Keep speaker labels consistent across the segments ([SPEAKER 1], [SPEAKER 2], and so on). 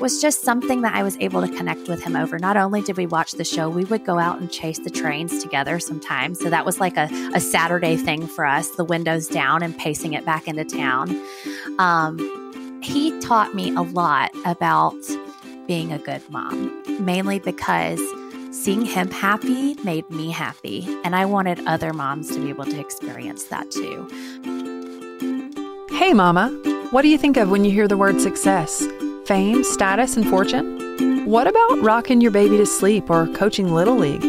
[SPEAKER 1] was just something that I was able to connect with him over. Not only did we watch the show, we would go out and chase the trains together sometimes. So that was like a, a Saturday thing for us, the windows down and pacing it back into town. Um, he taught me a lot about being a good mom, mainly because seeing him happy made me happy. And I wanted other moms to be able to experience that too.
[SPEAKER 2] Hey, Mama. What do you think of when you hear the word success? Fame, status, and fortune? What about rocking your baby to sleep or coaching Little League?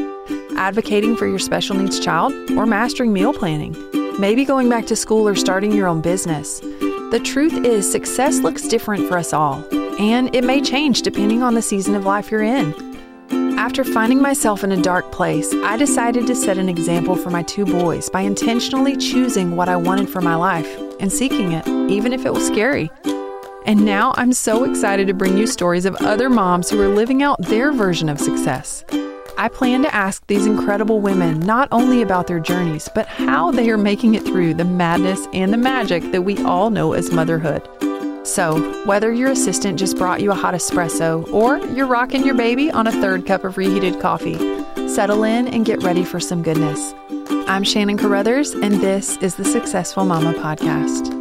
[SPEAKER 2] Advocating for your special needs child or mastering meal planning? Maybe going back to school or starting your own business? The truth is, success looks different for us all, and it may change depending on the season of life you're in. After finding myself in a dark place, I decided to set an example for my two boys by intentionally choosing what I wanted for my life and seeking it, even if it was scary. And now I'm so excited to bring you stories of other moms who are living out their version of success. I plan to ask these incredible women not only about their journeys, but how they are making it through the madness and the magic that we all know as motherhood. So, whether your assistant just brought you a hot espresso or you're rocking your baby on a third cup of reheated coffee, settle in and get ready for some goodness. I'm Shannon Carruthers, and this is the Successful Mama Podcast.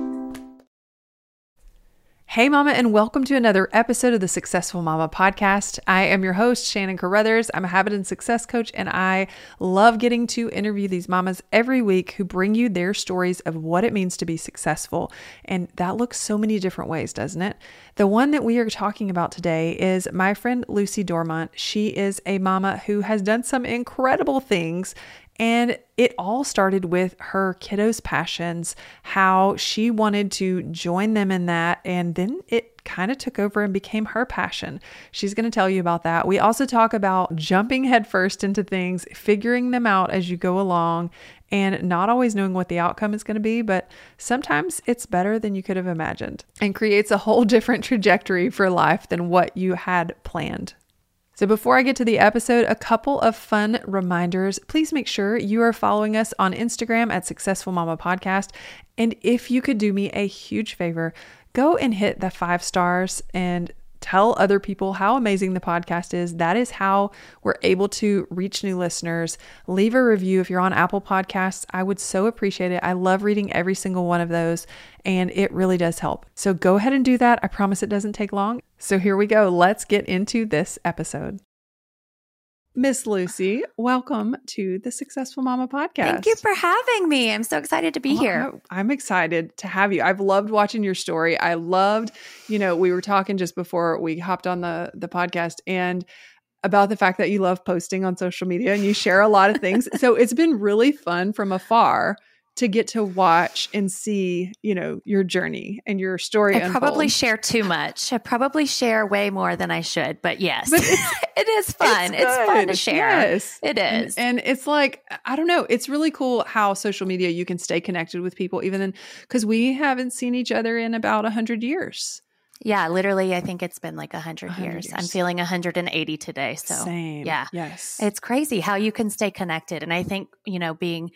[SPEAKER 2] Hey, Mama, and welcome to another episode of the Successful Mama podcast. I am your host, Shannon Carruthers. I'm a habit and success coach, and I love getting to interview these mamas every week who bring you their stories of what it means to be successful. And that looks so many different ways, doesn't it? The one that we are talking about today is my friend Lucy Dormont. She is a mama who has done some incredible things and it all started with her kiddos' passions, how she wanted to join them in that. And then it kind of took over and became her passion. She's going to tell you about that. We also talk about jumping headfirst into things, figuring them out as you go along, and not always knowing what the outcome is going to be, but sometimes it's better than you could have imagined and creates a whole different trajectory for life than what you had planned. So, before I get to the episode, a couple of fun reminders. Please make sure you are following us on Instagram at Successful Mama Podcast. And if you could do me a huge favor, go and hit the five stars and tell other people how amazing the podcast is. That is how we're able to reach new listeners. Leave a review if you're on Apple Podcasts. I would so appreciate it. I love reading every single one of those, and it really does help. So go ahead and do that. I promise it doesn't take long. So here we go. Let's get into this episode. Miss Lucy, welcome to the Successful Mama podcast.
[SPEAKER 1] Thank you for having me. I'm so excited to be well, here.
[SPEAKER 2] I'm excited to have you. I've loved watching your story. I loved, you know, we were talking just before we hopped on the the podcast and about the fact that you love posting on social media and you share a lot of things. so it's been really fun from afar to get to watch and see, you know, your journey and your story.
[SPEAKER 1] I unfold. probably share too much. I probably share way more than I should, but yes, but it is fun. It's, it's, fun to share. Yes, it is.
[SPEAKER 2] And, and, it's like, I don't know, it's really cool how social media you can stay connected with people, even then, because we haven't seen each other in about a hundred years.
[SPEAKER 1] Yeah, literally, I think it's been like 100, 100 years. years. I'm feeling 180 today. So,
[SPEAKER 2] Same.
[SPEAKER 1] yeah.
[SPEAKER 2] Yes.
[SPEAKER 1] It's crazy how you can stay connected. And I think, you know, being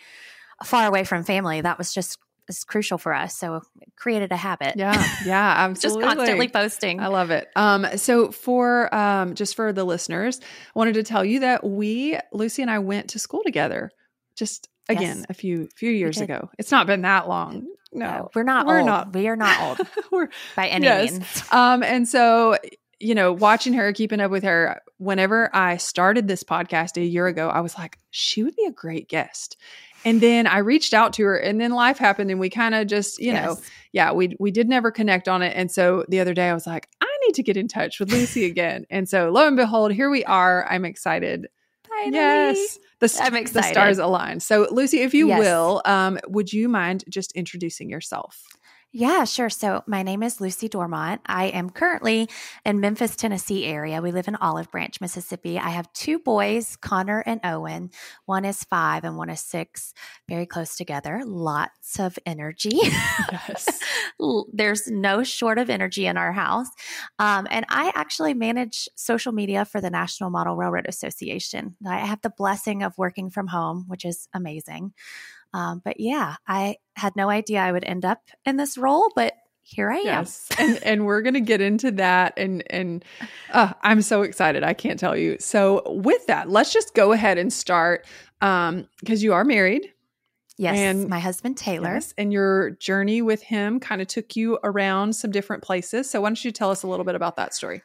[SPEAKER 1] far away from family, that was just is crucial for us. So it created a habit.
[SPEAKER 2] Yeah. Yeah. Absolutely.
[SPEAKER 1] just constantly posting.
[SPEAKER 2] I love it. Um, so for um just for the listeners, I wanted to tell you that we, Lucy and I went to school together just again yes. a few few years ago. It's not been that long. No, no
[SPEAKER 1] we're not we're old. Not. We are not old we're, by any yes. means.
[SPEAKER 2] Um, and so you know, watching her, keeping up with her, whenever I started this podcast a year ago, I was like, she would be a great guest. And then I reached out to her and then life happened and we kind of just, you yes. know, yeah, we we did never connect on it. And so the other day I was like, I need to get in touch with Lucy again. and so lo and behold, here we are. I'm excited.
[SPEAKER 1] Finally.
[SPEAKER 2] Yes. The,
[SPEAKER 1] I'm excited.
[SPEAKER 2] The stars align. So Lucy, if you yes. will, um, would you mind just introducing yourself?
[SPEAKER 1] Yeah, sure. So my name is Lucy Dormont. I am currently in Memphis, Tennessee area. We live in Olive Branch, Mississippi. I have two boys, Connor and Owen. One is five and one is six, very close together. Lots of energy. Yes. There's no short of energy in our house. Um, and I actually manage social media for the National Model Railroad Association. I have the blessing of working from home, which is amazing. Um, but yeah, I had no idea I would end up in this role, but here I am.
[SPEAKER 2] Yes. and and we're going to get into that and and uh, I'm so excited. I can't tell you. So with that, let's just go ahead and start um because you are married.
[SPEAKER 1] Yes,
[SPEAKER 2] And-
[SPEAKER 1] my husband Taylor.
[SPEAKER 2] Yes, and your journey with him kind of took you around some different places. So why don't you tell us a little bit about that story?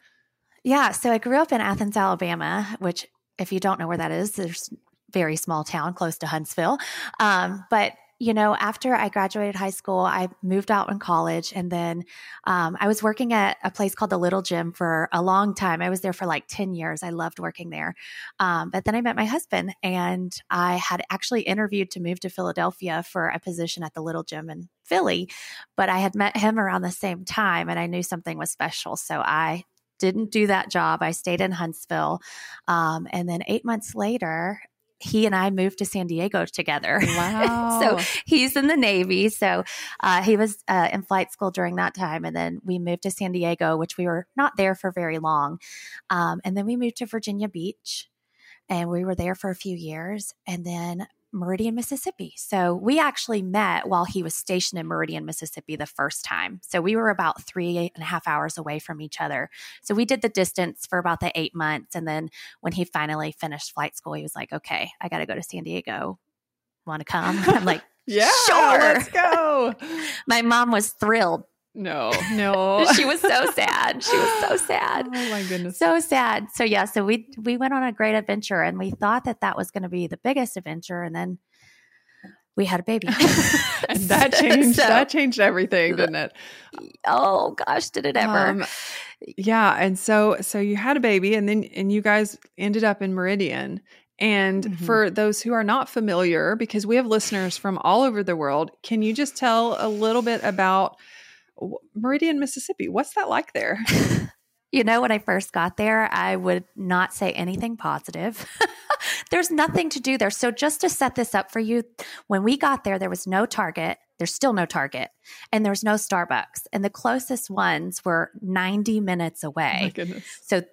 [SPEAKER 1] Yeah, so I grew up in Athens, Alabama, which if you don't know where that is, there's very small town close to Huntsville. Um, but you know, after I graduated high school, I moved out in college, and then um, I was working at a place called the Little Gym for a long time. I was there for like ten years. I loved working there. Um, but then I met my husband, and I had actually interviewed to move to Philadelphia for a position at the Little Gym in Philly. But I had met him around the same time, and I knew something was special, so I didn't do that job. I stayed in Huntsville. Um, and then eight months later, he and I moved to San Diego together.
[SPEAKER 2] Wow.
[SPEAKER 1] so he's in the Navy. So uh, he was uh, in flight school during that time. And then we moved to San Diego, which we were not there for very long. Um, and then we moved to Virginia Beach and we were there for a few years. And then Meridian, Mississippi. So we actually met while he was stationed in Meridian, Mississippi the first time. So we were about three and a half hours away from each other. So we did the distance for about the eight months. And then when he finally finished flight school, he was like, okay, I got to go to San Diego. Want to come? I'm like,
[SPEAKER 2] yeah,
[SPEAKER 1] Sure.
[SPEAKER 2] let's go.
[SPEAKER 1] my mom was thrilled.
[SPEAKER 2] No, no.
[SPEAKER 1] She was so sad. She was so sad.
[SPEAKER 2] Oh my goodness.
[SPEAKER 1] so sad. So yeah, so we we went on a great adventure, and we thought that that was going to be the biggest adventure, and then we had a baby,
[SPEAKER 2] and that changed
[SPEAKER 1] So-
[SPEAKER 2] that changed everything, didn't it?
[SPEAKER 1] oh gosh, did it ever?
[SPEAKER 2] Um, yeah, and so so you had a baby and then and you guys ended up in Meridian. And
[SPEAKER 1] Mhm.
[SPEAKER 2] for those who are not familiar because we have listeners from all over the world, can you just tell a little bit about Meridian, Mississippi? What's that like there?
[SPEAKER 1] you know, when I first got there, I would not say anything positive. There's nothing to do there. So, just to set this up for you, when we got there, there was no Target. There's still no Target, and there was no Starbucks. And the closest ones were 90 minutes
[SPEAKER 2] Oh my
[SPEAKER 1] away.
[SPEAKER 2] goodness.
[SPEAKER 1] So,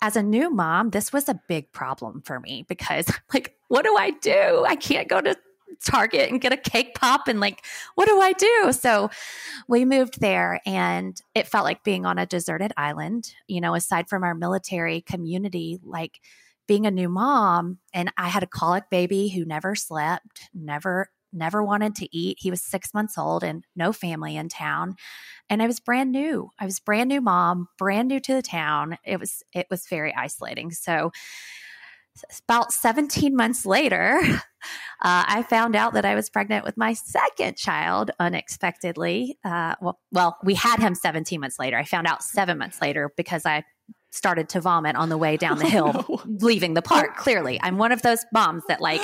[SPEAKER 1] as a new mom, this was a big problem for me because, like, what do I do? I can't go to Target and get a cake pop and, like, what do I do? So, we moved there and it felt like being on a deserted island, you know, aside from our military community, like, being a new mom and I had a colic baby who never slept, never never wanted to eat. He was 6 months old and no family in town and I was brand new. I was brand new mom, brand new to the town. It was it was very isolating. So about 17 months later, uh, I found out that I was pregnant with my second child unexpectedly. Uh, well, well, we had him 17 months later. I found out seven months later because I started to vomit on the way down the hill,
[SPEAKER 2] Oh,
[SPEAKER 1] leaving the park. Clearly, I'm one of those moms that like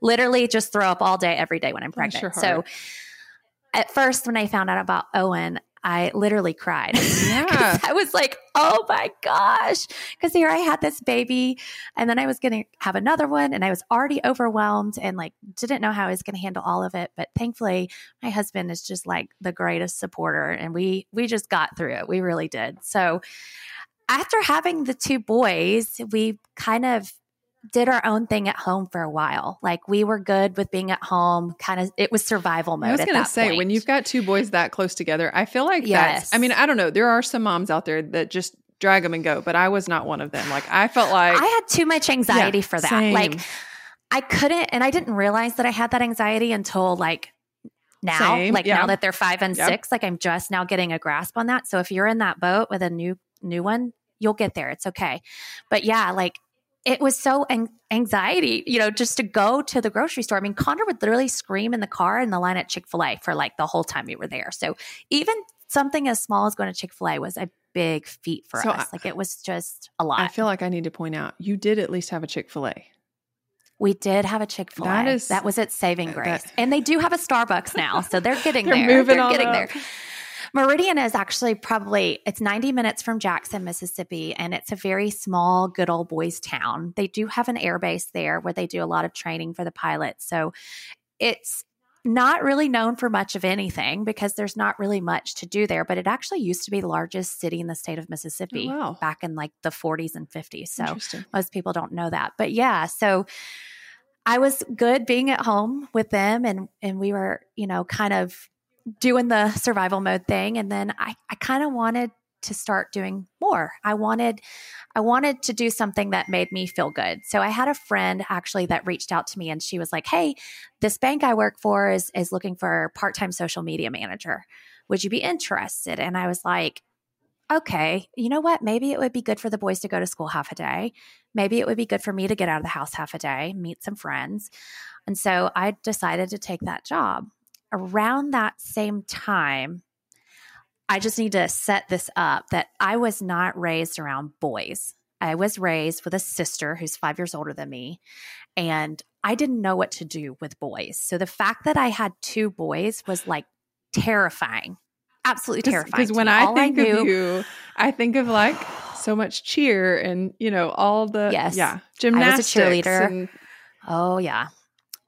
[SPEAKER 1] literally just throw up all day, every day when I'm pregnant. So at first, when I found out about Owen, I literally cried.
[SPEAKER 2] Yeah.
[SPEAKER 1] I was like, oh my gosh. Because here I had this baby, and then I was going to have another one, and I was already overwhelmed and like didn't know how I was going to handle all of it. But thankfully, my husband is just like the greatest supporter, and we we just got through it. We really did. So after having the two boys, we kind of did our own thing at home for a while. Like we were good with being at home. Kind of, it was survival mode.
[SPEAKER 2] I was going to say,
[SPEAKER 1] point.
[SPEAKER 2] when you've got two boys that close together, I feel like
[SPEAKER 1] Yes.
[SPEAKER 2] that's, I mean, I don't know. There are some moms out there that just drag them and go, but I was not one of them. Like, I felt like,
[SPEAKER 1] I had too much anxiety
[SPEAKER 2] Yeah,
[SPEAKER 1] for that.
[SPEAKER 2] same.
[SPEAKER 1] Like I couldn't, and I didn't realize that I had that anxiety until like now,
[SPEAKER 2] Same,
[SPEAKER 1] like
[SPEAKER 2] yeah.
[SPEAKER 1] now that they're five and
[SPEAKER 2] Yep.
[SPEAKER 1] six, like I'm just now getting a grasp on that. So if you're in that boat with a new new one, you'll get there. It's okay. But yeah, like it was so an- anxiety, you know, just to go to the grocery store. I mean, Connor would literally scream in the car in the line at Chick Fil A for like the whole time we were there. So even something as small as going to Chick Fil A was a big feat for
[SPEAKER 2] So
[SPEAKER 1] us.
[SPEAKER 2] I-
[SPEAKER 1] like it was just a lot.
[SPEAKER 2] I feel like I need to point out, you did at least have a Chick fil A.
[SPEAKER 1] We did have a Chick Fil A.
[SPEAKER 2] That
[SPEAKER 1] That, was at Saving
[SPEAKER 2] that-
[SPEAKER 1] Grace, and they do have a Starbucks now, so they're getting
[SPEAKER 2] They're
[SPEAKER 1] there.
[SPEAKER 2] moving
[SPEAKER 1] they're
[SPEAKER 2] on
[SPEAKER 1] getting
[SPEAKER 2] up.
[SPEAKER 1] there. Meridian is actually probably it's 90 minutes from Jackson, Mississippi, and it's a very small, good old boys town. They do have an air base there where they do a lot of training for the pilots. So it's not really known for much of anything because there's not really much to do there, but it actually used to be the largest city in the state of Mississippi
[SPEAKER 2] Oh, wow.
[SPEAKER 1] back in like the 40s and 50s. So most people don't know that. But yeah, so I was good being at home with them and and we were, you know, kind of doing the survival mode thing. And then I, I kind of wanted to start doing more. I wanted I wanted to do something that made me feel good. So I had a friend actually that reached out to me and she was like, "Hey, this bank I work for is is looking for a part-time social media manager. Would you be interested?" And I was like, "Okay, you know what? Maybe it would be good for the boys to go to school half a day. Maybe it would be good for me to get out of the house half a day, meet some friends." And so I decided to take that job. Around that same time, I just need to set this up that I was not raised around boys. I was raised with a sister who's five years older than me, and I didn't know what to do with boys. So the fact that I had two boys was like terrifying, absolutely terrifying.
[SPEAKER 2] Because when I think I knew, of you, I think of like so much cheer and you know all the
[SPEAKER 1] yes,
[SPEAKER 2] yeah gymnastics.
[SPEAKER 1] I was a cheerleader. And- oh yeah,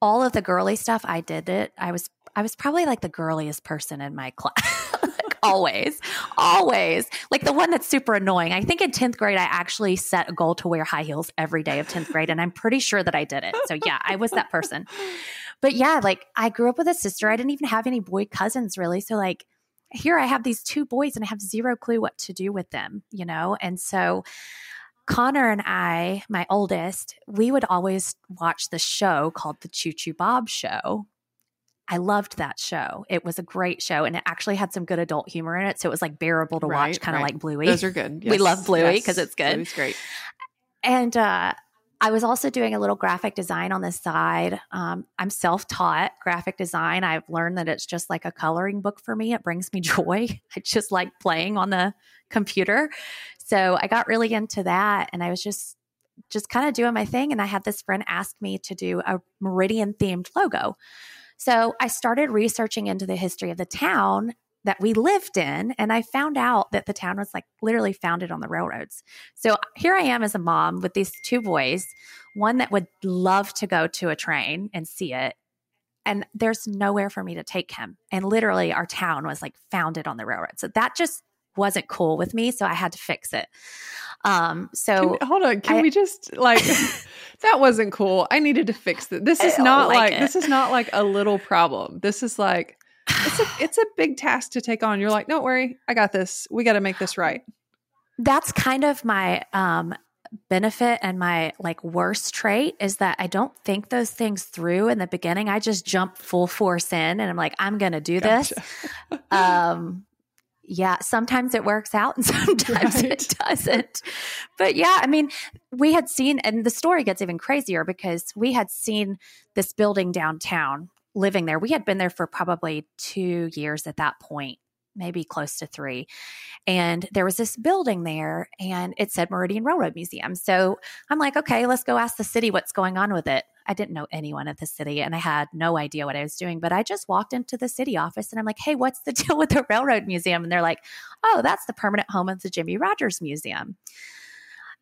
[SPEAKER 1] all of the girly stuff. I did it. I was I was probably like the girliest person in my class always, always. Like the one that's super annoying. I think in 10th grade, I actually set a goal to wear high heels every day of 10th grade. And I'm pretty sure that I did it. So yeah, I was that person. But yeah, like I grew up with a sister. I didn't even have any boy cousins really. So like, here I have these two boys and I have zero clue what to do with them, you know? And so Connor and I, my oldest, we would always watch the show called The Choo Choo Bob Show I loved that show. It was a great show and it actually had some good adult humor in it. So it was like bearable to right, watch, kind of right. like Bluey.
[SPEAKER 2] Those are good.
[SPEAKER 1] Yes, we love Bluey because
[SPEAKER 2] yes.
[SPEAKER 1] it's good.
[SPEAKER 2] It's great.
[SPEAKER 1] And uh, I was also doing a little graphic design on the side. Um, I'm self taught graphic design. I've learned that it's just like a coloring book for me. It brings me joy. I just like playing on the computer. So I got really into that and I was just just kind of doing my thing and I had this friend ask me to do a meridian themed logo. So I started researching into the history of the town that we lived in and I found out that the town was like literally founded on the railroads. So here I am as a mom with these two boys, one that would love to go to a train and see it and there's nowhere for me to take him. And literally our town was like founded on the railroad. So that just wasn't cool with me, so I had to fix it. Um, so
[SPEAKER 2] can, hold on, can I, we just like that wasn't cool. I needed to fix it. This is not like, like this is not like a little problem. This is like it's a it's a big task to take on. You're like, don't worry, I got this. We got to make this right.
[SPEAKER 1] That's kind of my um benefit and my like worst trait is that I don't think those things through in the beginning. I just jump full force in and I'm like, I'm going to do gotcha. this. um, yeah, sometimes it works out and sometimes right. it doesn't. But yeah, I mean, we had seen, and the story gets even crazier because we had seen this building downtown living there. We had been there for probably two years at that point maybe close to three. And there was this building there and it said Meridian Railroad Museum. So I'm like, okay, let's go ask the city what's going on with it. I didn't know anyone at the city and I had no idea what I was doing, but I just walked into the city office and I'm like, hey, what's the deal with the Railroad Museum? And they're like, oh, that's the permanent home of the Jimmie Rodgers Museum.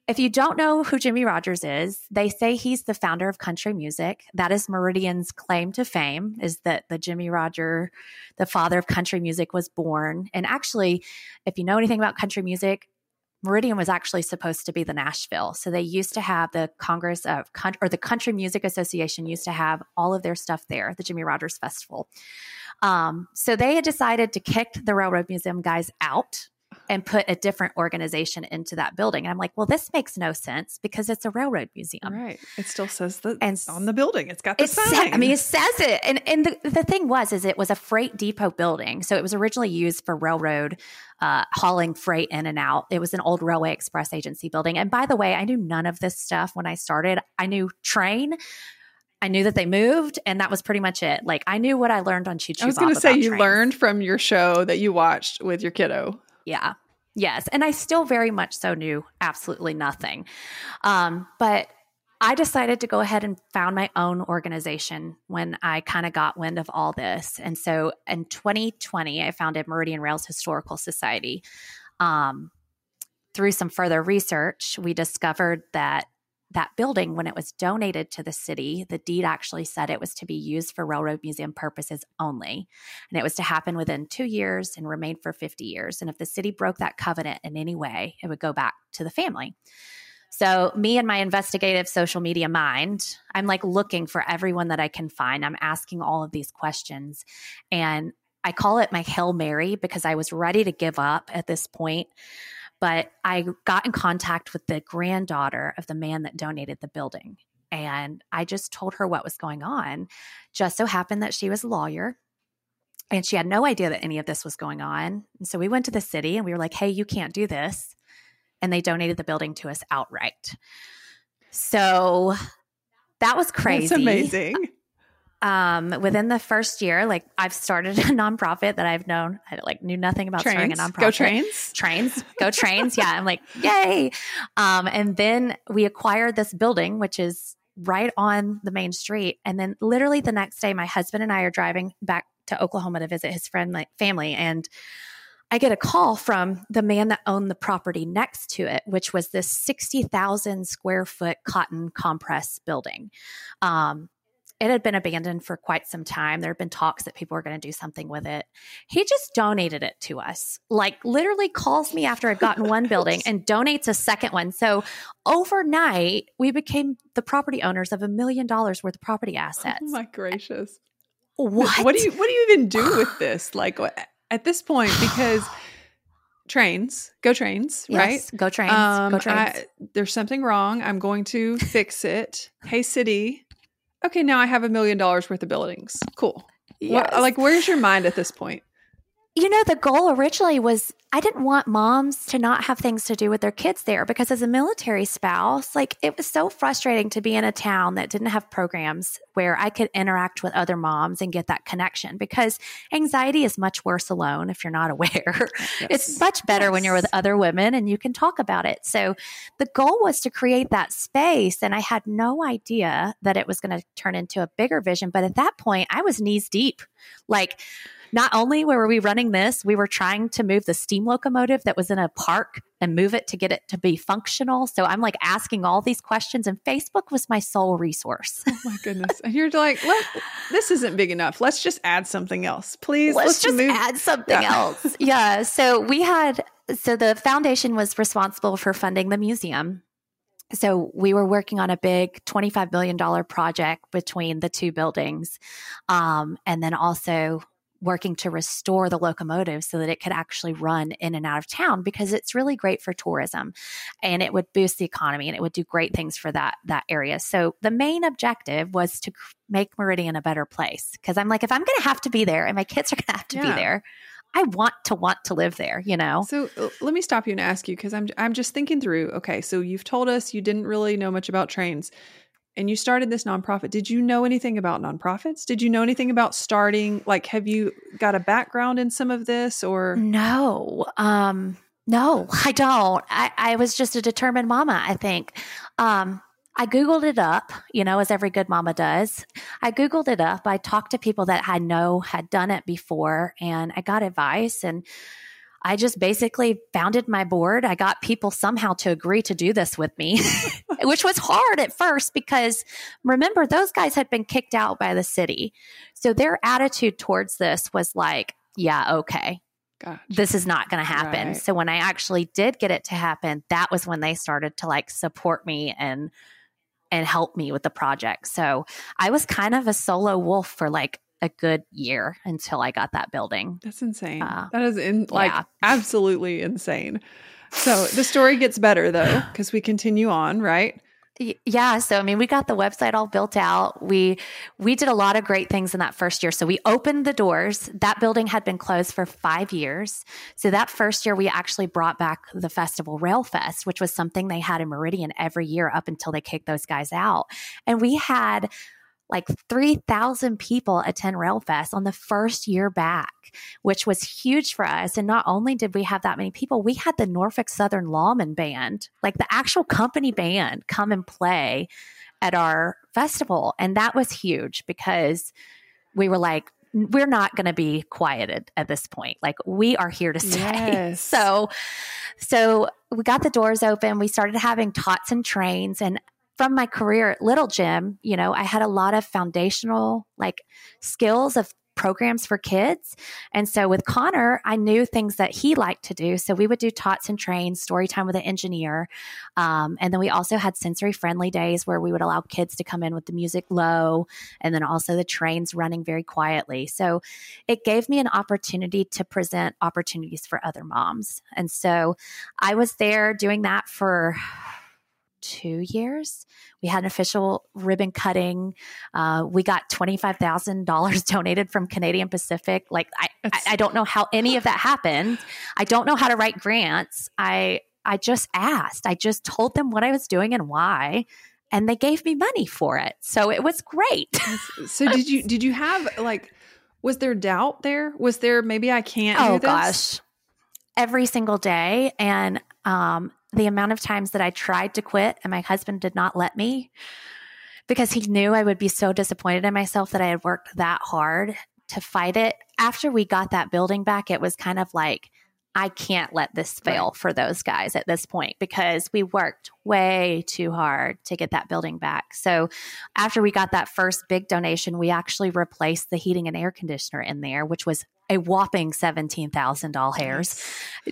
[SPEAKER 1] If you don't know who Jimmie Rodgers is, they say he's the founder of country music. That is Meridian's claim to fame is that the Jimmie Rodger, the father of country music was born. And actually, if you know anything about country music, Meridian was actually supposed to be the Nashville. So they used to have the Congress of or the Country Music Association used to have all of their stuff there, the Jimmie Rodgers Festival. Um, so they had decided to kick the Railroad Museum guys out and put a different organization into that building. And I'm like, well, this makes no sense because it's a railroad museum.
[SPEAKER 2] Right. It still says that and on the building. It's got the sign.
[SPEAKER 1] Sa- I mean, it says it. And and the, the thing was is it was a freight depot building. So it was originally used for railroad uh, hauling freight in and out. It was an old railway express agency building. And by the way, I knew none of this stuff when I started. I knew train. I knew that they moved, and that was pretty much it. Like I knew what I learned on Choo Choo.
[SPEAKER 2] I was going to say you trains. learned from your show that you watched with your kiddo.
[SPEAKER 1] Yeah. Yes. And I still very much so knew absolutely nothing. Um, but I decided to go ahead and found my own organization when I kind of got wind of all this. And so in 2020, I founded Meridian Rails Historical Society. Um, through some further research, we discovered that that building, when it was donated to the city, the deed actually said it was to be used for railroad museum purposes only. And it was to happen within two years and remain for 50 years. And if the city broke that covenant in any way, it would go back to the family. So, me and my investigative social media mind, I'm like looking for everyone that I can find. I'm asking all of these questions. And I call it my Hail Mary because I was ready to give up at this point. But I got in contact with the granddaughter of the man that donated the building. And I just told her what was going on. Just so happened that she was a lawyer and she had no idea that any of this was going on. And so we went to the city and we were like, hey, you can't do this. And they donated the building to us outright. So that was crazy.
[SPEAKER 2] That's amazing.
[SPEAKER 1] Um, within the first year, like I've started a nonprofit that I've known, I like knew nothing about
[SPEAKER 2] trains.
[SPEAKER 1] starting a nonprofit.
[SPEAKER 2] Go trains.
[SPEAKER 1] Trains. Go trains. Yeah. I'm like, yay. Um, and then we acquired this building, which is right on the main street. And then literally the next day, my husband and I are driving back to Oklahoma to visit his friend, like family. And I get a call from the man that owned the property next to it, which was this 60,000 square foot cotton compress building. Um, it had been abandoned for quite some time. There had been talks that people were going to do something with it. He just donated it to us. Like literally calls me after I'd gotten one building and donates a second one. So overnight, we became the property owners of a million dollars worth of property assets.
[SPEAKER 2] Oh my gracious.
[SPEAKER 1] What?
[SPEAKER 2] What do you what do you even do with this? Like at this point because trains, go trains,
[SPEAKER 1] Yes,
[SPEAKER 2] right?
[SPEAKER 1] Go trains.
[SPEAKER 2] Um,
[SPEAKER 1] go trains.
[SPEAKER 2] I, there's something wrong. I'm going to fix it. hey, city. Okay, now I have a million dollars worth of buildings. Cool. What-
[SPEAKER 1] Yes.
[SPEAKER 2] like, where's your mind at this point?
[SPEAKER 1] You know, the goal originally was I didn't want moms to not have things to do with their kids there because as a military spouse, like it was so frustrating to be in a town that didn't have programs where I could interact with other moms and get that connection because anxiety is much worse alone if you're not aware. It's much better when you're with other women and you can talk about it. So the goal was to create that space. And I had no idea that it was going to turn into a bigger vision. But at that point, I was knees deep. Like, not only were we running this, we were trying to move the steam locomotive that was in a park and move it to get it to be functional. So I'm like asking all these questions, and Facebook was my sole resource.
[SPEAKER 2] Oh my goodness. And you're like, Let, this isn't big enough. Let's just add something else. Please,
[SPEAKER 1] let's, just
[SPEAKER 2] move.
[SPEAKER 1] add something
[SPEAKER 2] Yeah.
[SPEAKER 1] else. Yeah. So we had, so the foundation was responsible for funding the museum. So we were working on a big $25 million project between the two buildings. Um, and then also working to restore the locomotive so that it could actually run in and out of town because it's really great for tourism and it would boost the economy and it would do great things for that that area. So the main objective was to make Meridian a better place because I'm like if I'm going to have to be there and my kids are going to have to be there, I want to want to live there, you know.
[SPEAKER 2] So let me stop you and ask you because I'm I'm just thinking through. Okay, so you've told us you didn't really know much about trains, and you started this nonprofit. Did you know anything about nonprofits? Did you know anything about starting? Like, have you got a background in some of this, or
[SPEAKER 1] No, um, no, I don't. I, I was just a determined mama, I think. Um, I Googled it up, you know, as every good mama does. I Googled it up. I talked to people that I know had done it before and I got advice and I just basically founded my board. I got people somehow to agree to do this with me, which was hard at first because remember, those guys had been kicked out by the city. So their attitude towards this was like, yeah, okay,
[SPEAKER 2] gosh,
[SPEAKER 1] this is not going to happen.
[SPEAKER 2] Right.
[SPEAKER 1] So when I actually did get it to happen, that was when they started to like support me and and help me with the project. So I was kind of a solo wolf for like a good year until I got that building.
[SPEAKER 2] that's insane.
[SPEAKER 1] Uh,
[SPEAKER 2] that is in like
[SPEAKER 1] yeah.
[SPEAKER 2] absolutely insane. So the story gets better though because we continue on, right?
[SPEAKER 1] Yeah, so I mean, we got the website all built out. We we did a lot of great things in that first year. So we opened the doors. That building had been closed for 5 years. So that first year we actually brought back the festival Rail Fest, which was something they had in Meridian every year up until they kicked those guys out. And we had like 3,000 people attend Railfest on the first year back, which was huge for us. And not only did we have that many people, we had the Norfolk Southern Lawman Band, like the actual company band, come and play at our festival. And that was huge because we were like, we're not going to be quieted at this point. Like we are here to stay.
[SPEAKER 2] Yes.
[SPEAKER 1] So, so we got the doors open. We started having tots and trains, and from my career at Little Gym, you know, I had a lot of foundational like skills of programs for kids. And so with Connor, I knew things that he liked to do. So we would do tots and trains, story time with an engineer. Um, and then we also had sensory friendly days where we would allow kids to come in with the music low and then also the trains running very quietly. So it gave me an opportunity to present opportunities for other moms. And so I was there doing that for two years. We had an official ribbon cutting. Uh, we got $25,000 donated from Canadian Pacific. Like, I, I, I don't know how any of that happened. I don't know how to write grants. I, I just asked. I just told them what I was doing and why and they gave me money for it. So it was great.
[SPEAKER 2] so did you did you have like was there doubt there? Was there maybe I can't
[SPEAKER 1] oh, gosh. Every single day and um the amount of times that I tried to quit and my husband did not let me because he knew I would be so disappointed in myself that I had worked that hard to fight it. After we got that building back, it was kind of like, I can't let this fail right. for those guys at this point because we worked way too hard to get that building back. So, after we got that first big donation, we actually replaced the heating and air conditioner in there, which was a whopping seventeen thousand dollars.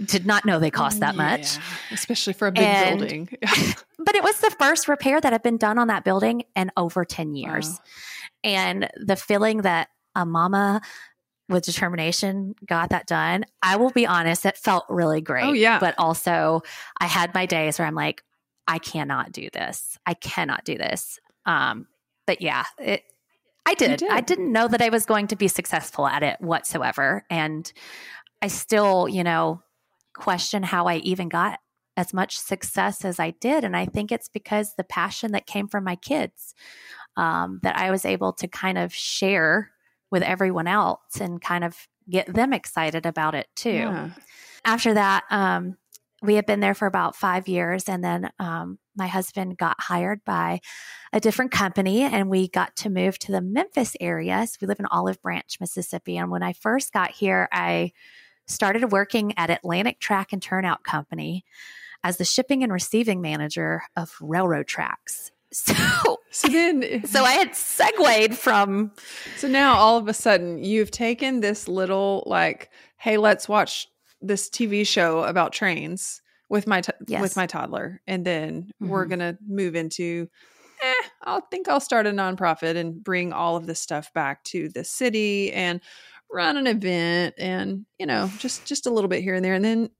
[SPEAKER 1] Did not know they cost that yeah, much,
[SPEAKER 2] especially for a big and, building.
[SPEAKER 1] but it was the first repair that had been done on that building in over ten years, wow. and the feeling that a mama with determination got that done. I will be honest, it felt really great.
[SPEAKER 2] Oh yeah,
[SPEAKER 1] but also I had my days where I'm like, I cannot do this. I cannot do this. Um, but yeah, it I did. did. I didn't know that I was going to be successful at it whatsoever. And I still, you know, question how I even got as much success as I did. And I think it's because the passion that came from my kids um, that I was able to kind of share with everyone else and kind of get them excited about it too. Yeah. After that, um, we had been there for about five years. And then um, my husband got hired by a different company and we got to move to the Memphis area. So we live in Olive Branch, Mississippi. And when I first got here, I started working at Atlantic Track and Turnout Company as the shipping and receiving manager of railroad tracks. So, so then, so I had segued from.
[SPEAKER 2] So now all of a sudden, you've taken this little like, hey, let's watch this TV show about trains with my t- yes. with my toddler, and then mm-hmm. we're gonna move into. Eh, I think I'll start a nonprofit and bring all of this stuff back to the city and run an event and you know just just a little bit here and there and then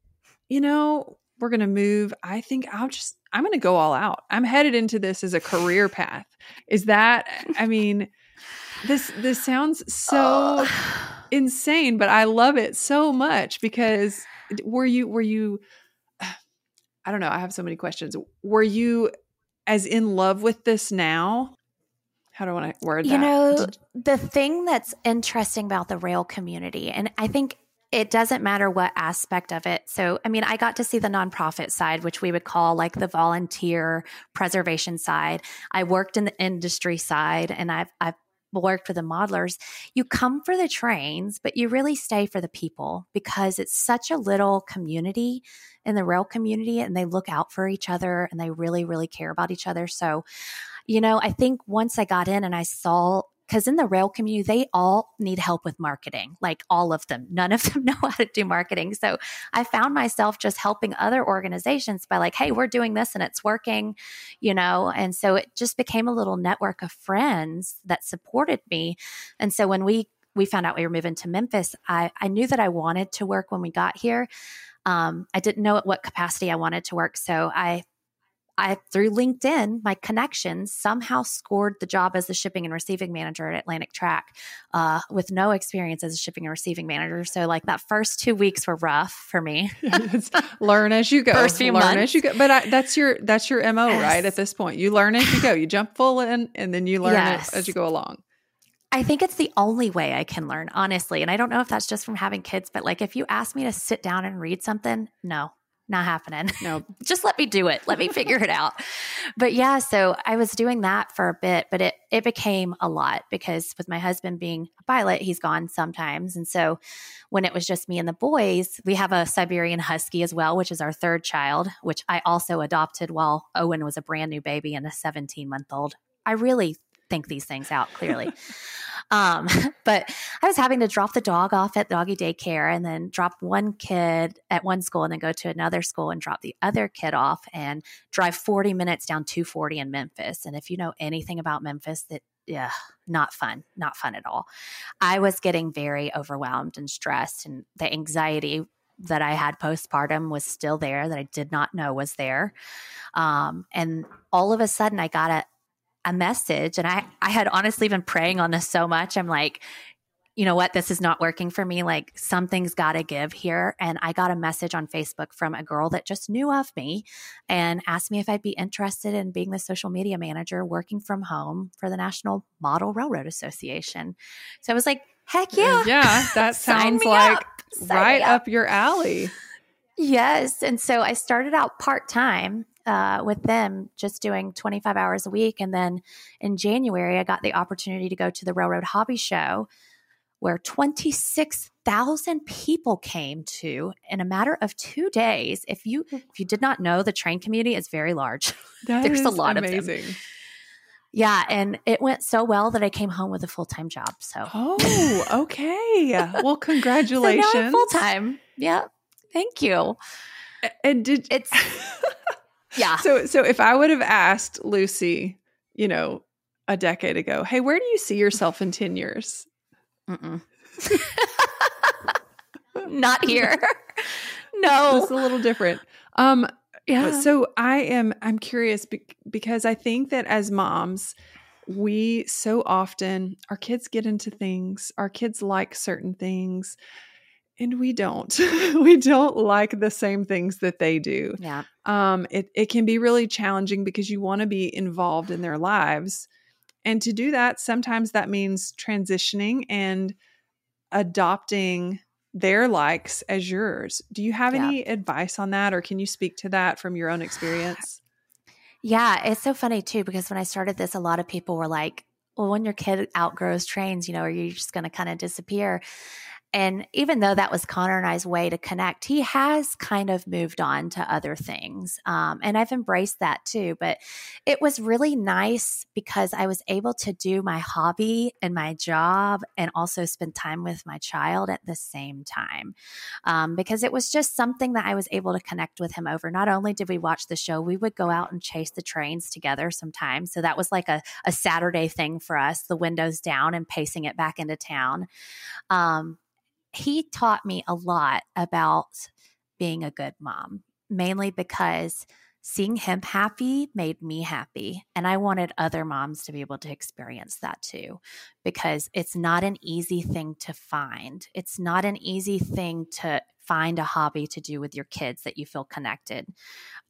[SPEAKER 2] you know we're going to move i think i'll just i'm going to go all out i'm headed into this as a career path is that i mean this this sounds so insane, but I love it so much because were you were you I don't know, I have so many questions. Were you as in love with this now? How do I want to word
[SPEAKER 1] that? You know, the thing that's interesting about the rail community, and I think it doesn't matter what aspect of it. So, I mean, I got to see the nonprofit side, which we would call like the volunteer preservation side. I worked in the industry side and I've, I've worked with the modelers, you come for the trains, but you really stay for the people because it's such a little community in the rail community and they look out for each other and they really, really care about each other. So, you know, I think once I got in and I saw because in the rail community, they all need help with marketing, like all of them. None of them know how to do marketing. So I found myself just helping other organizations by like, hey, we're doing this and it's working, you know? And so it just became a little network of friends that supported me. And so when we we found out we were moving to Memphis, I, I knew that I wanted to work when we got here. Um, I didn't know at what capacity I wanted to work. So I I through LinkedIn, my connections somehow scored the job as the shipping and receiving manager at Atlantic Track, uh, with no experience as a shipping and receiving manager. So like that first two weeks were rough for me.
[SPEAKER 2] learn as you go.
[SPEAKER 1] First few
[SPEAKER 2] learn
[SPEAKER 1] months.
[SPEAKER 2] as you go. But I, that's your that's your mo yes. right at this point. You learn as you go. You jump full in, and then you learn yes. as you go along.
[SPEAKER 1] I think it's the only way I can learn, honestly. And I don't know if that's just from having kids, but like if you ask me to sit down and read something, no, not happening.
[SPEAKER 2] No,
[SPEAKER 1] just let me do it. Let me figure it out. But yeah, so I was doing that for a bit, but it it became a lot because with my husband being a pilot, he's gone sometimes, and so when it was just me and the boys, we have a Siberian Husky as well, which is our third child, which I also adopted while Owen was a brand new baby and a 17 month old. I really think these things out clearly. um, but I was having to drop the dog off at doggy daycare and then drop one kid at one school and then go to another school and drop the other kid off and drive 40 minutes down 240 in Memphis. And if you know anything about Memphis, that yeah, not fun, not fun at all. I was getting very overwhelmed and stressed, and the anxiety that I had postpartum was still there that I did not know was there. Um, and all of a sudden, I got a, a message, and I, I had honestly been praying on this so much. I'm like, you know what, this is not working for me. Like something's got to give here. And I got a message on Facebook from a girl that just knew of me and asked me if I'd be interested in being the social media manager working from home for the National Model Railroad Association. So I was like, heck uh, yeah.
[SPEAKER 2] Yeah, that sounds like right up. up your alley.
[SPEAKER 1] Yes. And so I started out part time uh, with them, just doing 25 hours a week. And then in January, I got the opportunity to go to the Railroad Hobby Show where 26,000 people came to in a matter of 2 days. If you if you did not know the train community is very large. There's a lot amazing. of them. Yeah, and it went so well that I came home with a full-time job. So
[SPEAKER 2] Oh, okay. well, congratulations. so
[SPEAKER 1] full time. Yeah. Thank you.
[SPEAKER 2] And did
[SPEAKER 1] it's Yeah.
[SPEAKER 2] So so if I would have asked Lucy, you know, a decade ago, "Hey, where do you see yourself in 10 years?"
[SPEAKER 1] Not here. no.
[SPEAKER 2] It's a little different. Um yeah. So I am I'm curious be- because I think that as moms we so often our kids get into things, our kids like certain things and we don't. we don't like the same things that they do.
[SPEAKER 1] Yeah.
[SPEAKER 2] Um it it can be really challenging because you want to be involved in their lives and to do that, sometimes that means transitioning and adopting their likes as yours. Do you have yeah. any advice on that, or can you speak to that from your own experience?
[SPEAKER 1] Yeah, it's so funny too, because when I started this, a lot of people were like, well, when your kid outgrows trains, you know, are you just going to kind of disappear? And even though that was Connor and I's way to connect, he has kind of moved on to other things. Um, and I've embraced that too. But it was really nice because I was able to do my hobby and my job and also spend time with my child at the same time. Um, because it was just something that I was able to connect with him over. Not only did we watch the show, we would go out and chase the trains together sometimes. So that was like a, a Saturday thing for us, the windows down and pacing it back into town. Um, he taught me a lot about being a good mom, mainly because seeing him happy made me happy. And I wanted other moms to be able to experience that too, because it's not an easy thing to find. It's not an easy thing to find a hobby to do with your kids that you feel connected.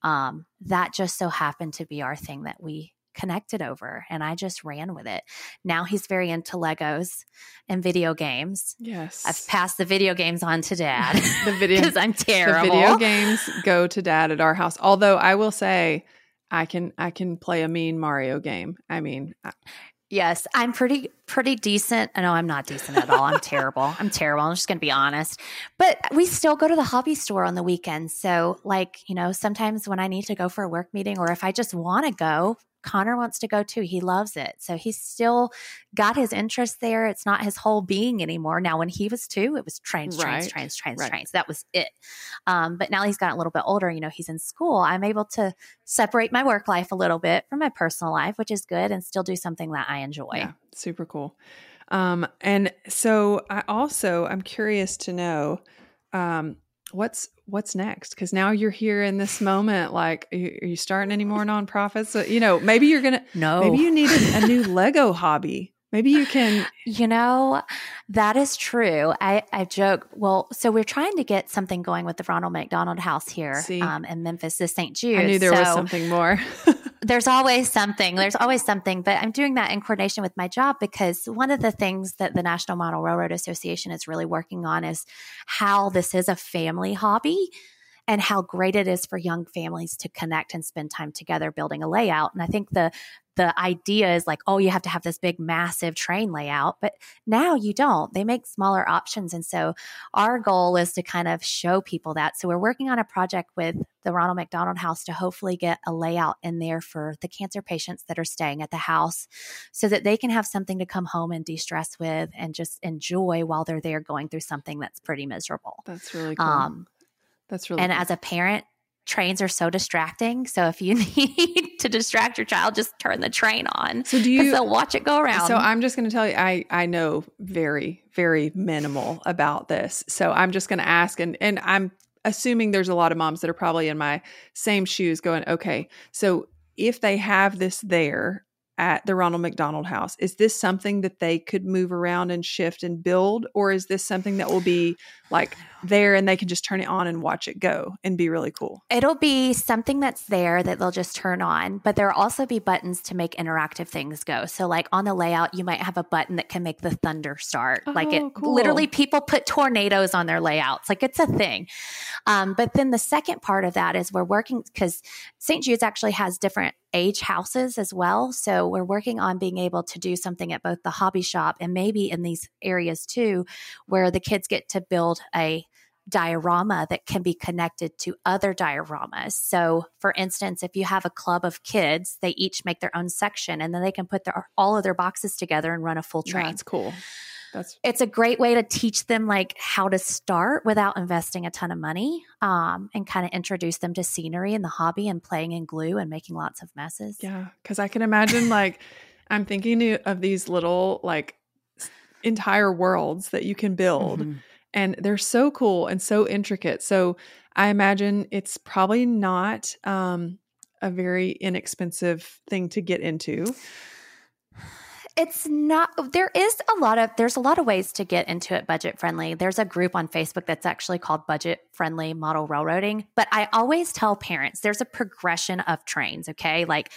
[SPEAKER 1] Um, that just so happened to be our thing that we connected over and I just ran with it. Now he's very into Legos and video games.
[SPEAKER 2] Yes.
[SPEAKER 1] I've passed the video games on to dad. the video because I'm terrible.
[SPEAKER 2] The video games go to dad at our house. Although I will say I can I can play a mean Mario game. I mean, I,
[SPEAKER 1] Yes, I'm pretty pretty decent. No, I'm not decent at all. I'm terrible. I'm terrible. I'm just going to be honest. But we still go to the hobby store on the weekends. So, like, you know, sometimes when I need to go for a work meeting or if I just want to go, Connor wants to go too. He loves it. So he's still got his interest there. It's not his whole being anymore. Now, when he was two, it was trains, trains, right. trains, trains, right. trains. That was it. Um, but now he's gotten a little bit older. You know, he's in school. I'm able to separate my work life a little bit from my personal life, which is good, and still do something that I enjoy. Yeah,
[SPEAKER 2] super cool. Um, and so I also, I'm curious to know, um, what's what's next? Because now you're here in this moment like are you, are you starting any more nonprofits? So, you know maybe you're gonna
[SPEAKER 1] no
[SPEAKER 2] maybe you need a, a new lego hobby. Maybe you can
[SPEAKER 1] you know that is true. I i joke well so we're trying to get something going with the ronald mcdonald house here um, in memphis this st jude i
[SPEAKER 2] knew there so, was something more
[SPEAKER 1] there's always something. There's always something. But I'm doing that in coordination with my job because one of the things that the National Model Railroad Association is really working on is how this is a family hobby and how great it is for young families to connect and spend time together building a layout. And I think the the idea is like, oh, you have to have this big, massive train layout. But now you don't. They make smaller options. And so our goal is to kind of show people that. So we're working on a project with the Ronald McDonald House to hopefully get a layout in there for the cancer patients that are staying at the house so that they can have something to come home and de stress with and just enjoy while they're there going through something that's pretty miserable.
[SPEAKER 2] That's really cool. Um, that's really
[SPEAKER 1] and
[SPEAKER 2] cool.
[SPEAKER 1] as a parent, trains are so distracting. So if you need to distract your child, just turn the train on.
[SPEAKER 2] So do you
[SPEAKER 1] they'll watch it go around.
[SPEAKER 2] So I'm just going to tell you, I I know very very minimal about this. So I'm just going to ask, and and I'm assuming there's a lot of moms that are probably in my same shoes, going, okay, so if they have this there at the Ronald McDonald House. Is this something that they could move around and shift and build, or is this something that will be like there and they can just turn it on and watch it go and be really cool?
[SPEAKER 1] It'll be something that's there that they'll just turn on, but there'll also be buttons to make interactive things go. So, like on the layout, you might have a button that can make the thunder start. Oh, like it cool. literally, people put tornadoes on their layouts. Like it's a thing. Um, but then the second part of that is we're working because St. Jude's actually has different age houses as well. So we're working on being able to do something at both the hobby shop and maybe in these areas too, where the kids get to build a diorama that can be connected to other dioramas. So, for instance, if you have a club of kids, they each make their own section and then they can put their, all of their boxes together and run a full train.
[SPEAKER 2] That's cool.
[SPEAKER 1] That's it's a great way to teach them like how to start without investing a ton of money, um, and kind of introduce them to scenery and the hobby and playing in glue and making lots of messes.
[SPEAKER 2] Yeah, because I can imagine like I'm thinking of these little like entire worlds that you can build. Mm-hmm. And they're so cool and so intricate. So I imagine it's probably not um, a very inexpensive thing to get into
[SPEAKER 1] it's not there is a lot of there's a lot of ways to get into it budget friendly there's a group on facebook that's actually called budget friendly model railroading but i always tell parents there's a progression of trains okay? Like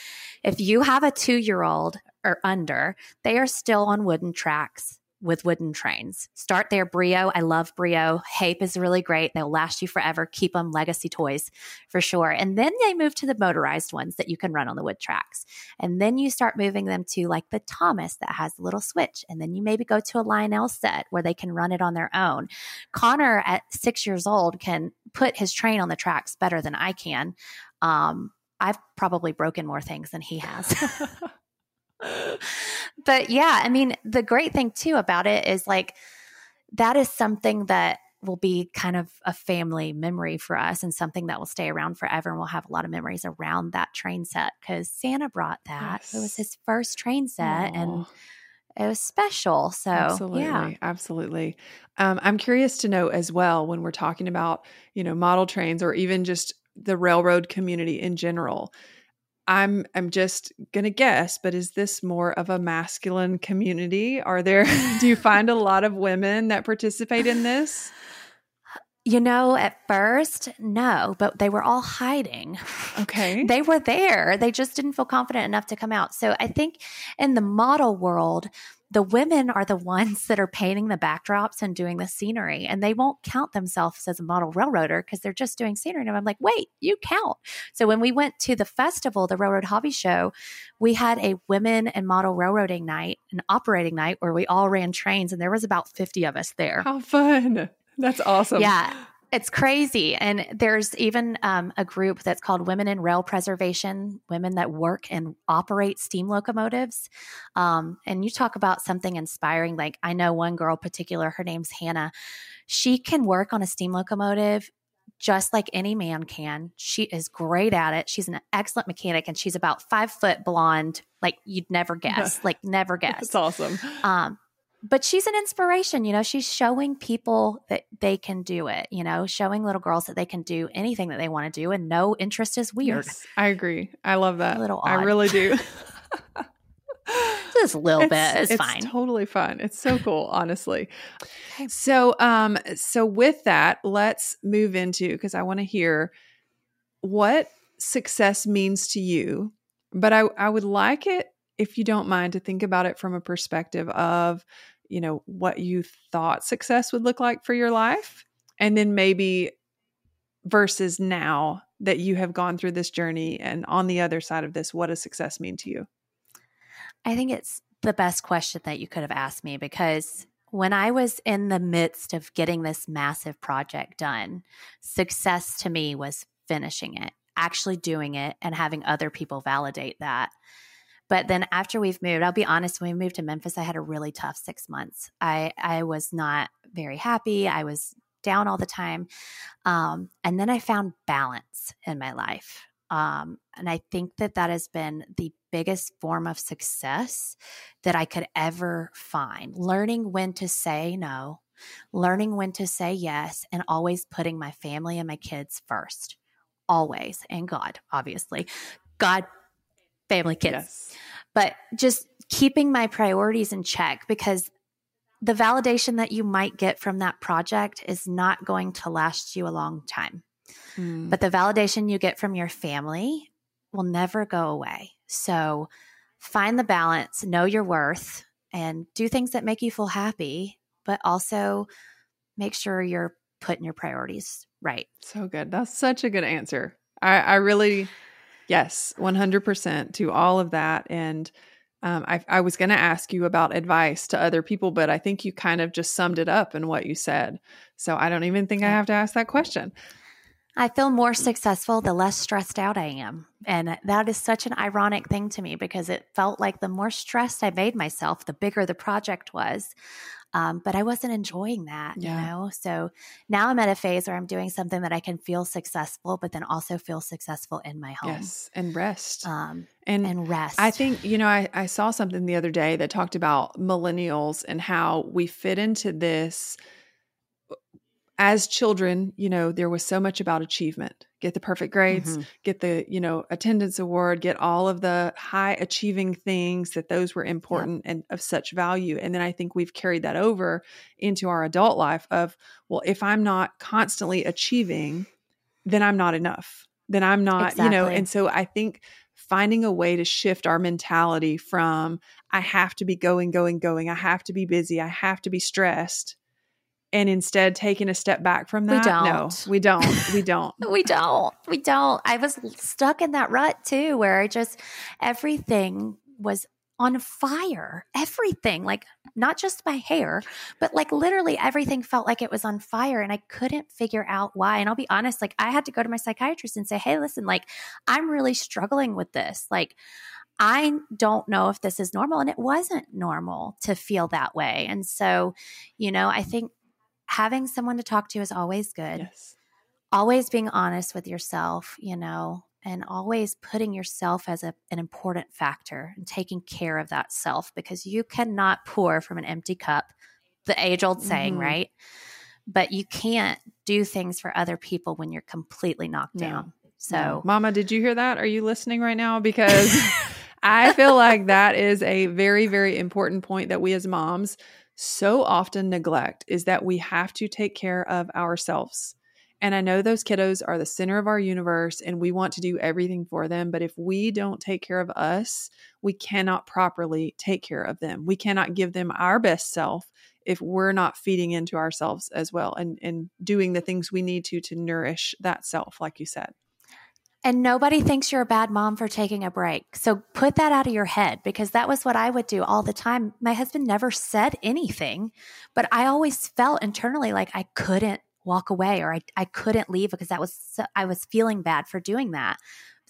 [SPEAKER 1] if you have a two year old or under they are still on wooden tracks with wooden trains. Start there, Brio. I love Brio. Hape is really great. They'll last you forever. Keep them legacy toys for sure. And then they move to the motorized ones that you can run on the wood tracks. And then you start moving them to like the Thomas that has a little switch. And then you maybe go to a Lionel set where they can run it on their own. Connor at six years old can put his train on the tracks better than I can. Um, I've probably broken more things than he has. but yeah, I mean, the great thing too about it is like that is something that will be kind of a family memory for us and something that will stay around forever and we'll have a lot of memories around that train set because Santa brought that. Yes. It was his first train set Aww. and it was special. So,
[SPEAKER 2] absolutely,
[SPEAKER 1] yeah.
[SPEAKER 2] absolutely. Um, I'm curious to know as well when we're talking about, you know, model trains or even just the railroad community in general. I'm I'm just gonna guess, but is this more of a masculine community? Are there do you find a lot of women that participate in this?
[SPEAKER 1] You know, at first, no, but they were all hiding.
[SPEAKER 2] Okay.
[SPEAKER 1] they were there. They just didn't feel confident enough to come out. So I think in the model world, the women are the ones that are painting the backdrops and doing the scenery and they won't count themselves as a model railroader because they're just doing scenery. And i'm like wait you count. So when we went to the festival the railroad hobby show we had a women and model railroading night an operating night where we all ran trains and there was about 50 of us there.
[SPEAKER 2] How fun. That's awesome.
[SPEAKER 1] Yeah it's crazy. And there's even um, a group that's called Women in Rail Preservation, women that work and operate steam locomotives. Um, and you talk about something inspiring. Like I know one girl particular, her name's Hannah. She can work on a steam locomotive just like any man can. She is great at it. She's an excellent mechanic and she's about five foot blonde, like you'd never guess, like never guess.
[SPEAKER 2] That's awesome.
[SPEAKER 1] Um, but she's an inspiration. You know, she's showing people that they can do it, you know, showing little girls that they can do anything that they want to do and no interest is weird. Yes,
[SPEAKER 2] I agree. I love that. A little odd. I really do.
[SPEAKER 1] Just a little it's, bit is
[SPEAKER 2] it's
[SPEAKER 1] fine.
[SPEAKER 2] Totally fun. It's so cool, honestly. Okay. So, um, so with that, let's move into because I want to hear what success means to you. But I, I would like it if you don't mind to think about it from a perspective of you know, what you thought success would look like for your life. And then maybe versus now that you have gone through this journey and on the other side of this, what does success mean to you?
[SPEAKER 1] I think it's the best question that you could have asked me because when I was in the midst of getting this massive project done, success to me was finishing it, actually doing it, and having other people validate that. But then after we've moved, I'll be honest, when we moved to Memphis, I had a really tough six months. I, I was not very happy. I was down all the time. Um, and then I found balance in my life. Um, and I think that that has been the biggest form of success that I could ever find. Learning when to say no, learning when to say yes, and always putting my family and my kids first. Always. And God, obviously. God, family, kids. Yes. But just keeping my priorities in check because the validation that you might get from that project is not going to last you a long time. Mm. But the validation you get from your family will never go away. So find the balance, know your worth, and do things that make you feel happy, but also make sure you're putting your priorities right.
[SPEAKER 2] So good. That's such a good answer. I, I really, yes, 100% to all of that. And um, I, I was going to ask you about advice to other people, but I think you kind of just summed it up in what you said. So I don't even think I have to ask that question.
[SPEAKER 1] I feel more successful the less stressed out I am. And that is such an ironic thing to me because it felt like the more stressed I made myself, the bigger the project was. Um, but I wasn't enjoying that, yeah. you know? So now I'm at a phase where I'm doing something that I can feel successful, but then also feel successful in my home.
[SPEAKER 2] Yes. And rest.
[SPEAKER 1] Um, and, and rest.
[SPEAKER 2] I think, you know, I, I saw something the other day that talked about millennials and how we fit into this as children, you know, there was so much about achievement. Get the perfect grades, mm-hmm. get the, you know, attendance award, get all of the high achieving things that those were important and of such value. And then I think we've carried that over into our adult life of, well, if I'm not constantly achieving, then I'm not enough. Then I'm not, exactly. you know, and so I think finding a way to shift our mentality from I have to be going, going, going, I have to be busy, I have to be stressed and instead taking a step back from that?
[SPEAKER 1] We don't.
[SPEAKER 2] No, we don't. We don't.
[SPEAKER 1] we don't. We don't. I was stuck in that rut too, where I just, everything was on fire. Everything, like not just my hair, but like literally everything felt like it was on fire. And I couldn't figure out why. And I'll be honest, like I had to go to my psychiatrist and say, hey, listen, like I'm really struggling with this. Like, I don't know if this is normal. And it wasn't normal to feel that way. And so, you know, I think having someone to talk to is always good. Yes. Always being honest with yourself, you know, and always putting yourself as a, an important factor and taking care of that self because you cannot pour from an empty cup, the age old saying, mm-hmm. right? But you can't do things for other people when you're completely knocked no. down. So, no.
[SPEAKER 2] Mama, did you hear that? Are you listening right now? Because I feel like that is a very, very important point that we as moms so often neglect is that we have to take care of ourselves. And I know those kiddos are the center of our universe and we want to do everything for them. But if we don't take care of us, we cannot properly take care of them. We cannot give them our best self if we're not feeding into ourselves as well and, and doing the things we need to to nourish that self, like you said.
[SPEAKER 1] And nobody thinks you're a bad mom for taking a break. So put that out of your head because that was what I would do all the time. My husband never said anything, but I always felt internally like I couldn't walk away or I, I couldn't leave because that was so, I was feeling bad for doing that.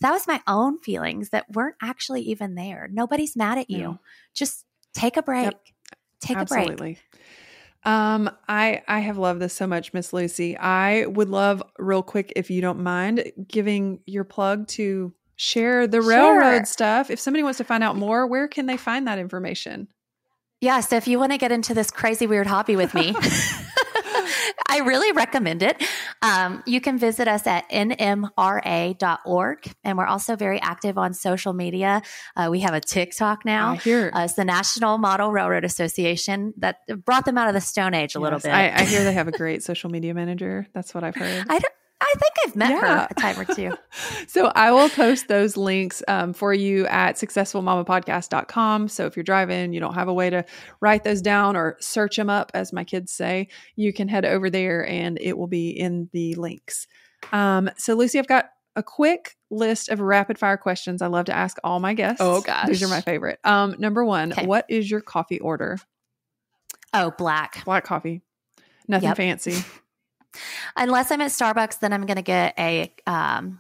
[SPEAKER 1] That was my own feelings that weren't actually even there. Nobody's mad at you. No. Just take a break. Yep. Take Absolutely. a break.
[SPEAKER 2] Um, I I have loved this so much, Miss Lucy. I would love real quick if you don't mind giving your plug to share the railroad sure. stuff. If somebody wants to find out more, where can they find that information?
[SPEAKER 1] Yeah, so if you want to get into this crazy weird hobby with me, I really recommend it. Um, you can visit us at nmra.org, and we're also very active on social media. Uh, we have a TikTok now.
[SPEAKER 2] I hear.
[SPEAKER 1] Uh, it's the National Model Railroad Association that brought them out of the Stone Age a yes, little bit.
[SPEAKER 2] I, I, hear they have a great social media manager. That's what I've heard.
[SPEAKER 1] I don't. I think I've met yeah. her a time or two.
[SPEAKER 2] so I will post those links um, for you at successfulmamapodcast.com. So if you're driving, you don't have a way to write those down or search them up, as my kids say, you can head over there and it will be in the links. Um, so Lucy, I've got a quick list of rapid fire questions I love to ask all my guests.
[SPEAKER 1] Oh, gosh.
[SPEAKER 2] These are my favorite. Um, number one,
[SPEAKER 1] Okay.
[SPEAKER 2] what is your coffee order?
[SPEAKER 1] Oh, black.
[SPEAKER 2] Black coffee. Nothing
[SPEAKER 1] Yep.
[SPEAKER 2] fancy.
[SPEAKER 1] Unless I'm at Starbucks, then I'm going to get a, um,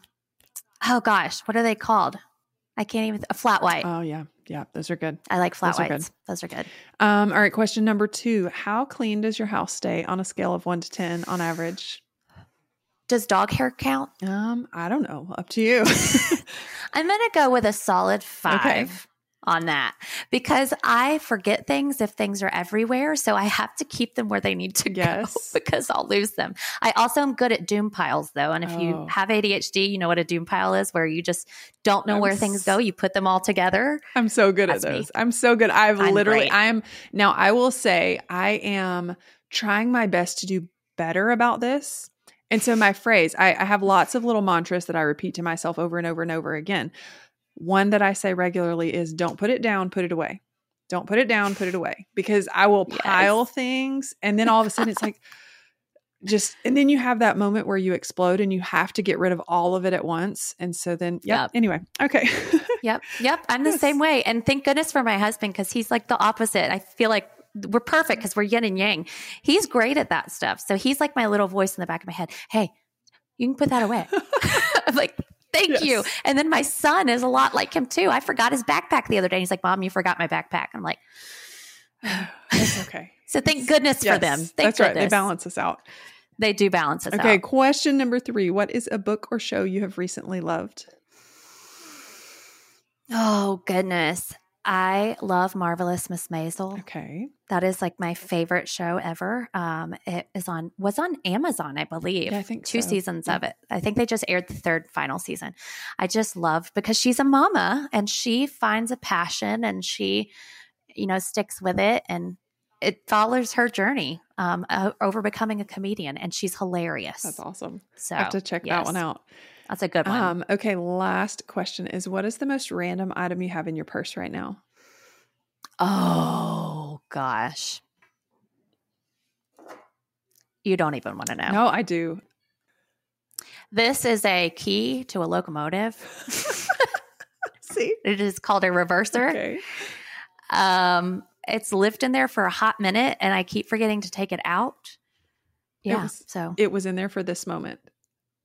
[SPEAKER 1] oh gosh, what are they called? I can't even, a flat white.
[SPEAKER 2] Oh yeah. Yeah. Those are good.
[SPEAKER 1] I like flat
[SPEAKER 2] those are
[SPEAKER 1] whites. Those are good.
[SPEAKER 2] Um, all right, question number two. How clean does your house stay on a scale of one to ten on average?
[SPEAKER 1] Does dog hair count?
[SPEAKER 2] Um, I don't know. Up to you.
[SPEAKER 1] I'm going to go with a solid five on that because I forget things if things are everywhere. So I have to keep them where they need to
[SPEAKER 2] Yes.
[SPEAKER 1] go because I'll lose them. I also am good at doom piles though. And if
[SPEAKER 2] Oh.
[SPEAKER 1] you have ADHD, you know what a doom pile is where you just don't know
[SPEAKER 2] I'm
[SPEAKER 1] where things go. You put them all together.
[SPEAKER 2] I'm so good at
[SPEAKER 1] That's me.
[SPEAKER 2] I'm so good. I've
[SPEAKER 1] I'm
[SPEAKER 2] literally,
[SPEAKER 1] great.
[SPEAKER 2] I'm now, I will say, I am trying my best to do better about this. And so, my phrase, I, I have lots of little mantras that I repeat to myself over and over and over again. One that I say regularly is don't put it down, put it away. Don't put it down, put it away. Because I will
[SPEAKER 1] Yes.
[SPEAKER 2] pile things. And then all of a sudden, it's like, just, and then you have that moment where you explode and you have to get rid of all of it at once. And so then, yeah.
[SPEAKER 1] Yep.
[SPEAKER 2] Anyway, okay.
[SPEAKER 1] Yep. Yep. I'm the
[SPEAKER 2] Yes.
[SPEAKER 1] same way. And thank goodness for my husband because he's like the opposite. I feel like we're perfect because we're yin and yang. He's great at that stuff. So he's like my little voice in the back of my head. Hey, you can put that away. I'm like, thank
[SPEAKER 2] Yes.
[SPEAKER 1] you. And then my son is a lot like him too. I forgot his backpack the other day. He's like, Mom, you forgot my backpack. I'm like,
[SPEAKER 2] It's okay.
[SPEAKER 1] so thank goodness for them. Thank
[SPEAKER 2] that's right. They balance us out.
[SPEAKER 1] They do balance us
[SPEAKER 2] Okay,
[SPEAKER 1] out. Okay.
[SPEAKER 2] Question number three. What is a book or show you have recently loved?
[SPEAKER 1] Oh goodness. I love Marvelous Miss Maisel.
[SPEAKER 2] Okay.
[SPEAKER 1] That is like my favorite show ever. Um, it is on was on Amazon, I believe.
[SPEAKER 2] Yeah, I think
[SPEAKER 1] two
[SPEAKER 2] so.
[SPEAKER 1] seasons
[SPEAKER 2] Yeah.
[SPEAKER 1] of it. I think they just aired the third final season. I just love because she's a mama and she finds a passion and she, you know, sticks with it and it follows her journey um, over becoming a comedian and she's hilarious.
[SPEAKER 2] That's awesome.
[SPEAKER 1] So
[SPEAKER 2] I have to check that one out.
[SPEAKER 1] That's a good one.
[SPEAKER 2] Um, okay, last question is what is the most random item you have in your purse right now?
[SPEAKER 1] oh gosh. You don't even want to know.
[SPEAKER 2] No, I do.
[SPEAKER 1] This is a key to a locomotive.
[SPEAKER 2] See?
[SPEAKER 1] It is called a reverser.
[SPEAKER 2] Okay.
[SPEAKER 1] Um, it's lived in there for a hot minute, and I keep forgetting to take it out.
[SPEAKER 2] It
[SPEAKER 1] Yeah.
[SPEAKER 2] was-
[SPEAKER 1] so,
[SPEAKER 2] It was in there for this moment.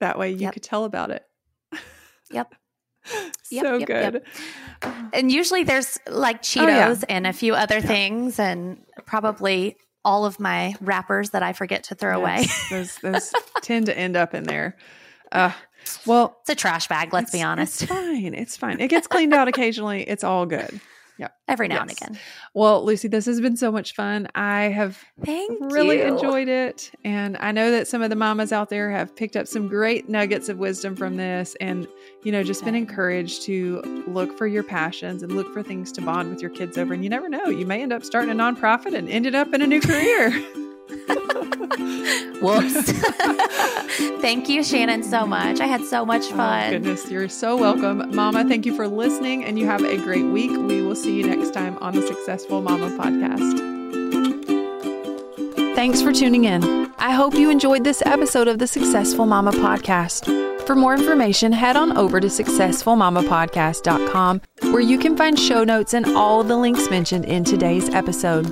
[SPEAKER 2] That way you
[SPEAKER 1] Yep.
[SPEAKER 2] could tell about it.
[SPEAKER 1] yep. Yep,
[SPEAKER 2] so
[SPEAKER 1] yep,
[SPEAKER 2] good.
[SPEAKER 1] yep. And usually there's like
[SPEAKER 2] Oh, yeah.
[SPEAKER 1] Cheetos and a few other things, and probably all of my wrappers that I forget to throw away.
[SPEAKER 2] Those those tend to end up in there. Uh, well,
[SPEAKER 1] It's a trash bag. Let's be honest.
[SPEAKER 2] It's fine. It's fine. It gets cleaned out occasionally. It's all good.
[SPEAKER 1] Every now and again.
[SPEAKER 2] Well, Lucy, this has been so much fun. I have
[SPEAKER 1] Thank
[SPEAKER 2] really
[SPEAKER 1] you.
[SPEAKER 2] enjoyed it. And I know that some of the mamas out there have picked up some great nuggets of wisdom from this and, you know, just been encouraged to look for your passions and look for things to bond with your kids over. And you never know, you may end up starting a nonprofit and ended up in a new career.
[SPEAKER 1] Whoops. Thank you, Shannon, so much. I had so much
[SPEAKER 2] Oh,
[SPEAKER 1] fun.
[SPEAKER 2] goodness, you're so welcome. Mama, thank you for listening and you have a great week. We will see you next time on the Successful Mama podcast. Thanks for tuning in. I hope you enjoyed this episode of the Successful Mama podcast. For more information, head on over to successfulmamapodcast.com where you can find show notes and all the links mentioned in today's episode.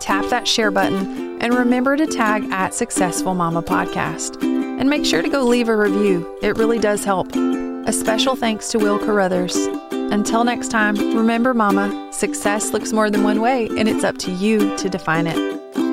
[SPEAKER 2] Tap that share button and remember to tag at Successful Mama Podcast. And make sure to go leave a review. It really does help. A special thanks to Will Carruthers. Until next time, remember, Mama, success looks more than one way, and it's up to you to define it.